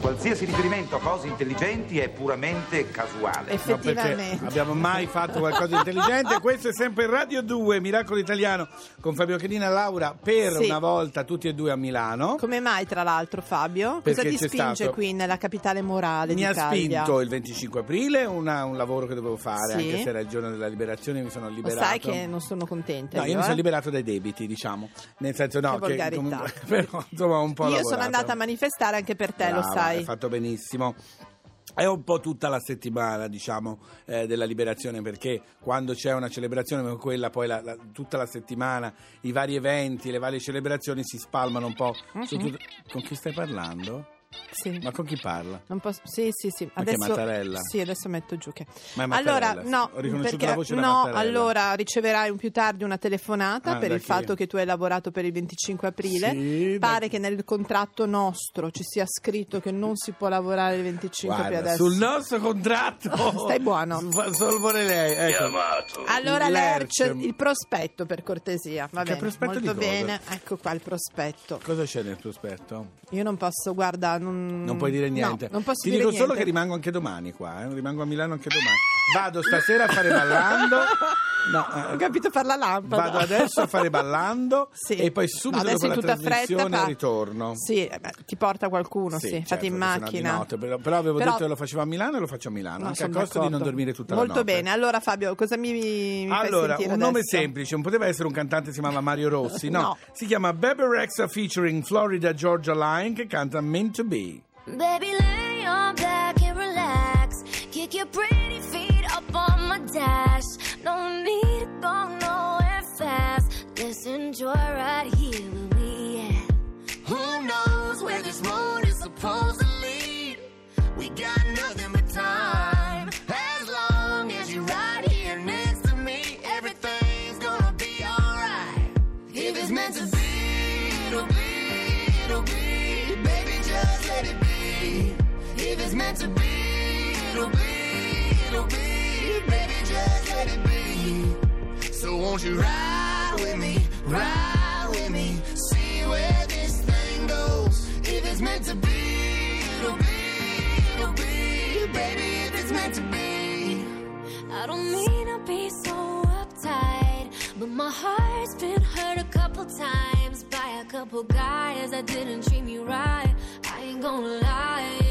Qualsiasi riferimento a cose intelligenti è puramente casuale. No, perché Effettivamente. abbiamo mai fatto qualcosa di intelligente. Questo è sempre Radio 2, Miracolo Italiano, con Fabio Chelina e Laura, per Sì. una volta tutti e due a Milano. Come mai, tra l'altro, Fabio? Perché Cosa ti spinge stato- qui nella capitale morale Mi di ha spinto il 25 aprile una- un lavoro che dovevo fare, Sì. anche se era il giorno della liberazione, mi sono Lo liberato. sai che non sono contenta. No, io io, mi sono eh? liberato dai debiti, diciamo. Nel senso, no, Che che comunque- però insomma un po' Io lavorato. sono andata a manifestare anche per te, lo Brava, sai. Hai fatto benissimo. È un po' tutta la settimana, diciamo, eh, della liberazione, perché quando c'è una celebrazione come quella, poi la- la- tutta la settimana, i vari eventi, le varie celebrazioni si spalmano un po' Mhm. tutto. Con chi stai parlando? Sì. Ma con chi parla? Non posso... Sì, sì, sì. Ma che è Adesso... Mattarella? Sì, adesso metto giù che... Ma è Allora, Mattarella, no, ho riconosciuto perché... la voce da no, Mattarella. allora riceverai un più tardi una telefonata Ah, per da il chi? fatto che tu hai lavorato per il 25 aprile. Sì, da- Pare che nel contratto nostro ci sia scritto che non si può lavorare il 25 Guarda, aprile adesso. sul nostro contratto Stai buono. Solvore lei ecco. Allora Lerch. Il prospetto per cortesia, va Che bene, prospetto molto di cosa? bene. Ecco qua il prospetto. cosa c'è nel prospetto? Io non posso, guarda, non, Non puoi dire niente. No, Ti dico niente. solo che rimango anche domani qua, eh. rimango a Milano anche domani. Vado stasera a fare ballando. No, eh, Ho capito far la lampada. Vado adesso a fare ballando Sì. e poi subito dopo la trasmissione fretta ritorno. Sì, eh beh, ti porta qualcuno, sì, certo, fate in macchina. notte, però, però avevo Però- detto che lo facevo a Milano e lo faccio a Milano, No, anche a costo di non d'accordo. dormire tutta Molto la notte. bene, allora Fabio, cosa mi, mi Allora, un nome adesso? semplice, non poteva essere un cantante che si chiamava Mario Rossi, no. No. Si chiama Bebe Rexha featuring Florida Georgia Line che canta Meant to Be. Baby, lay your back and relax. Kick your pretty feet up on my dash. No need to go nowhere fast. Let's enjoy right here where we at. Who knows where this road is supposed to So won't you ride with me, ride with me, see where this thing goes. If it's meant to be, it'll be, it'll be, baby. If it's meant to be. I don't mean to be so uptight, but my heart's been hurt a couple times by a couple guys that didn't treat me right. I ain't gonna lie.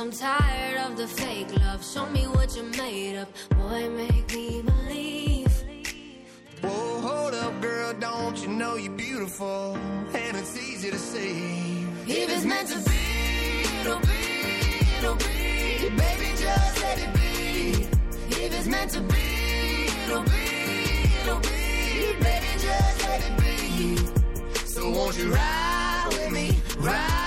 I'm tired of the fake love. Show me what you're made of. Boy, make me believe. Whoa, hold up, girl, don't you know you're beautiful? And it's easy to see. If it's meant to be, it'll be, it'll be. Baby, just let it be. If it's meant to be, it'll be, it'll be. Baby, just let it be. So won't you ride with me, ride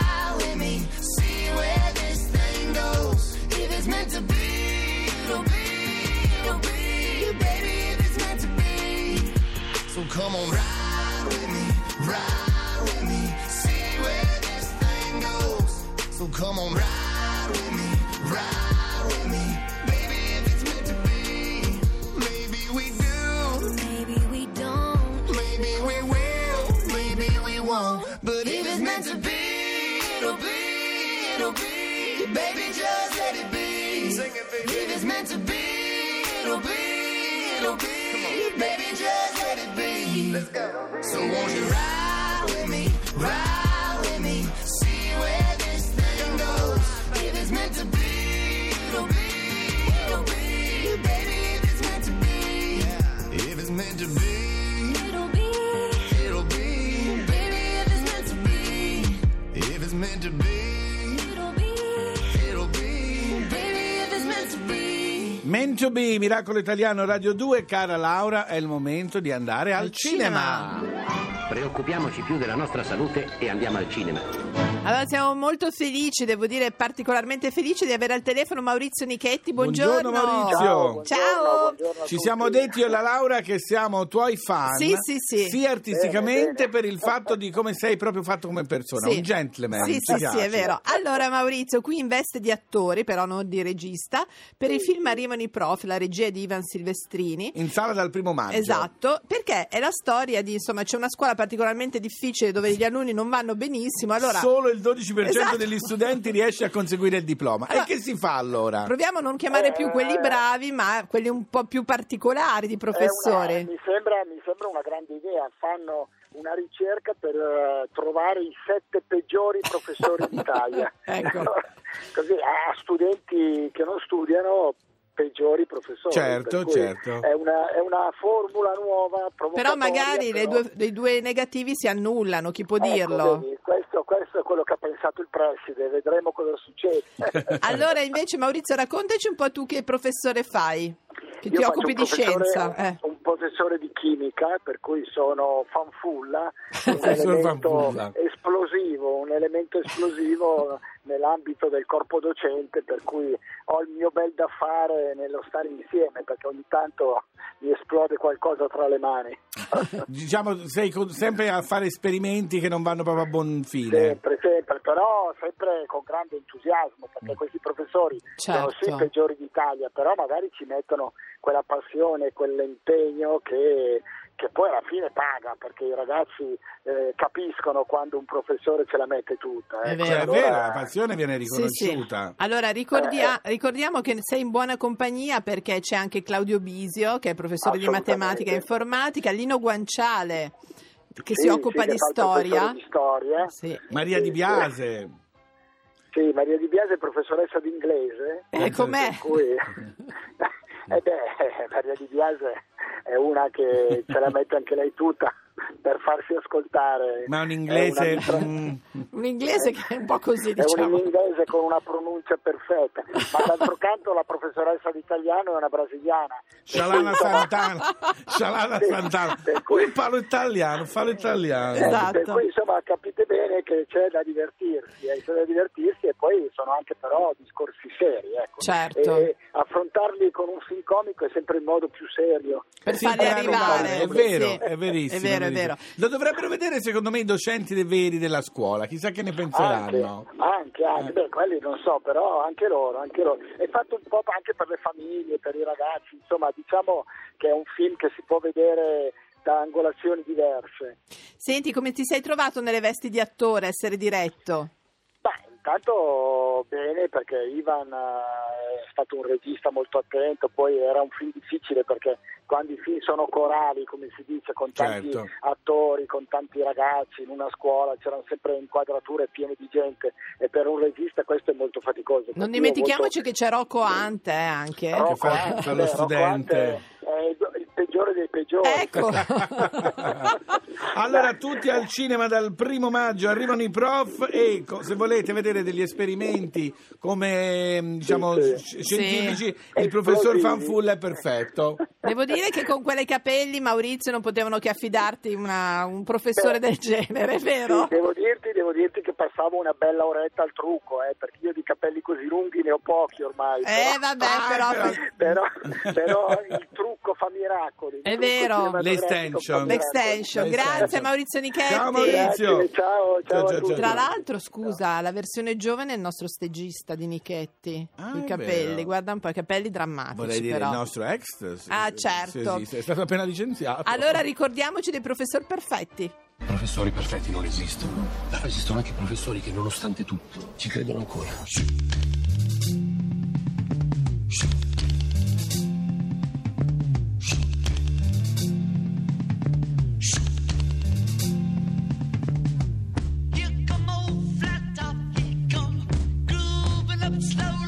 won't. But if it's meant to be, it'll be, it'll be. Baby, just let it be. If it's meant to be, it'll be, it'll be. Baby, just let it be. Let's go. So won't you ride with me, ride to be, Miracolo Italiano Radio 2, cara Laura, è il momento di andare al, Al cinema. cinema. Preoccupiamoci più della nostra salute e andiamo al cinema. Allora siamo molto felici, devo dire particolarmente felici di avere al telefono Maurizio Nichetti. Buongiorno. Buongiorno, Maurizio. Ciao. Ci siamo detti io e la Laura che siamo tuoi fan, Sì, sì, sì. sia artisticamente per il fatto di come sei proprio fatto come persona, Sì. un gentleman. Sì, sì, sì, è vero. Allora, Maurizio, qui in veste di attore, però non di regista, per il film Arrivano i prof, la regia di Ivan Silvestrini. In sala dal primo maggio. Esatto, perché è la storia di, insomma, c'è una scuola particolarmente difficile dove gli alunni non vanno benissimo, allora Solo il 12% Esatto. degli studenti riesce a conseguire il diploma. Allora- e che si fa allora? proviamo a non chiamare più quelli Eh. bravi, ma quelli un po' più particolari di È una- professori. mi, sembra, mi sembra una grande idea. Fanno una ricerca per eh, trovare i sette peggiori professori d'Italia. Ecco. Così a studenti che non studiano peggiori professori. Certo, certo. È una, è una formula nuova. Però magari le però- due, dei due negativi si annullano, chi può Ecco, dirlo? vedi, questo, questo è quello che ha pensato il preside, vedremo cosa succede. Allora invece Maurizio raccontaci un po' tu che professore fai, che Io ti occupi di scienza. eh. Professore di chimica, per cui sono fanfulla, un elemento fanfulla. esplosivo, un elemento esplosivo nell'ambito del corpo docente, per cui ho il mio bel da fare nello stare insieme, perché ogni tanto mi esplode qualcosa tra le mani. Diciamo, sei con- sempre a fare esperimenti che non vanno proprio a buon fine. Sempre, sempre, però sempre con grande entusiasmo, Mm. perché questi professori sono sì Certo. i peggiori d'Italia, però magari ci mettono quella passione, quell'impegno che, che poi alla fine paga, perché i ragazzi eh, capiscono quando un professore ce la mette tutta. È ecco. Cioè, è Allora- vero, la passione viene Sì, sì. riconosciuta. Allora ricordia- Eh, ricordiamo che sei in buona compagnia perché c'è anche Claudio Bisio che è professore di matematica e informatica, Lino Guanciale che Sì, si occupa sì, di storia. di storia. Sì. Maria Di Biase. Sì, Maria Di Biase è professoressa d'inglese. E com'è? Per cui... eh beh, Maria Di Biase è una che ce la mette anche lei tutta per farsi ascoltare. Ma un inglese... una- Un inglese che è un po' così, È un diciamo. inglese con una pronuncia perfetta, ma d'altro canto la professoressa di italiano è una brasiliana. Scialana Santana. Scialana Sì, Santana. cui- parlo italiano, parlo italiano. Eh, Esatto. Per cui insomma capite bene che c'è da divertirsi, eh, c'è da divertirsi e poi sono anche però discorsi seri. Ecco. Certo. E affrontarli con un film comico è sempre il modo più serio. Per Sì, farli arrivare. È vero, Sì. è verissimo. È vero, è vero. Lo dovrebbero vedere secondo me i docenti dei veri della scuola, chissà che ne Anche, penseranno. anche, anche. Eh. beh, quelli non so, però anche loro, anche loro. È fatto un po' anche per le famiglie, per i ragazzi, insomma, diciamo che è un film che si può vedere da angolazioni diverse. Senti, come ti sei trovato nelle vesti di attore, essere diretto? Beh, intanto bene perché Ivan eh, è stato un regista molto attento, poi era un film difficile perché quando i film sono corali, come si dice, con tanti Certo. attori, con tanti ragazzi in una scuola, c'erano sempre inquadrature piene di gente e per un regista questo è molto faticoso. Non dimentichiamoci molto- che c'è Rocco Ante eh, anche. Rocco Che fa- Ante, fa lo Rocco studente. Ante peggiore. Ecco. allora tutti al cinema dal primo maggio arrivano i prof e co- se volete vedere degli esperimenti come mm, diciamo Sì, sci- scientifici Sì. il professor Esplosivi. Fanfulla è perfetto Devo dire che con quei capelli, Maurizio, non potevano che affidarti una- un professore del genere, è vero? Sì, devo, dirti, devo dirti che passavo una bella oretta al trucco, eh, perché io di capelli così lunghi ne ho pochi ormai. Eh, vabbè, Ah, però... però, però il trucco fa miracoli. È vero. L'extension. L'extension. Grazie Maurizio Nichetti. Ciao, Maurizio. Grazie, ciao, ciao, Ciao. Tra l'altro, scusa, la versione giovane è il nostro stegista di Nichetti. Ah, I capelli, vero. guarda un po', i capelli drammatici. vorrei dire però. il nostro ex sì, Ah, certo. esiste, è stato appena licenziato Allora ricordiamoci dei professori perfetti. Professori perfetti non esistono, però esistono anche professori che nonostante tutto ci credono ancora. slow.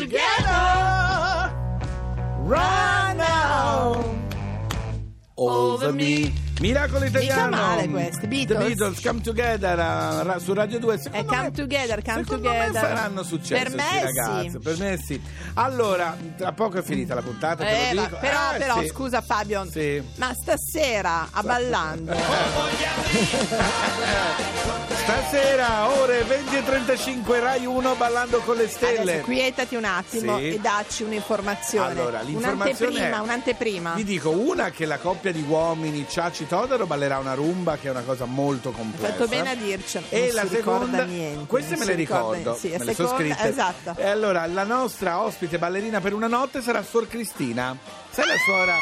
Together right now over me. Miracolo italiano. male questi, Beatles. The Beatles Come Together ra- su Radio 2. È Secondo come me- together, come together. faranno successo Per me sì. ragazzi. Per me sì. Allora, tra poco è finita la puntata, te Eh, lo va- dico. però, Eh, però sì. scusa Fabio, Sì. ma stasera a ballando Stasera ore 20 e 35 Rai 1 ballando con le stelle. Adesso quietati un attimo e dacci un'informazione. Allora, l'informazione un'anteprima, è- un'anteprima. Vi dico una che la coppia di uomini Ciaci Todaro ballerà una rumba che è una cosa molto Hai complessa. fatto bene a dircelo. E la seconda, niente. queste me le ricordo. Sì, me le sono seconda- scritte. Esatto. E allora la nostra ospite ballerina per una notte sarà Sor Cristina. Sai la suora?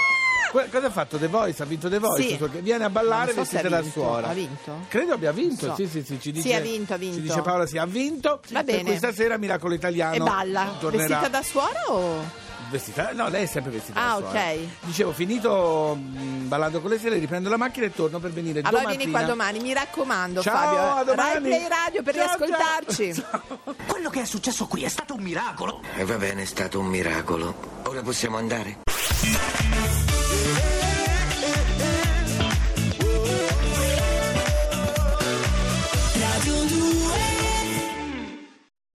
Cosa ha fatto The Voice? Ha vinto The Voice? Sì. Suor- Viene a ballare so vestita da suora. Ha vinto? Credo abbia vinto. So. Sì, sì, sì, ci Sì, dice, ha vinto, ha vinto. Ci dice Paola, sì, ha vinto. Va Per bene. cui stasera Miracolo Italiano E balla. tornerà. Vestita da suora o... Vestita? No, lei è sempre vestita Ah, ok. Dicevo, finito mh, ballando con le stelle, riprendo la macchina e torno per venire Allora domattina. vieni qua domani, mi raccomando Ciao, Fabio. a domani. Rai Play Radio per Ciao, riascoltarci. Ciao. Quello che è successo qui è stato un miracolo. E va bene, è stato un miracolo. Ora possiamo andare?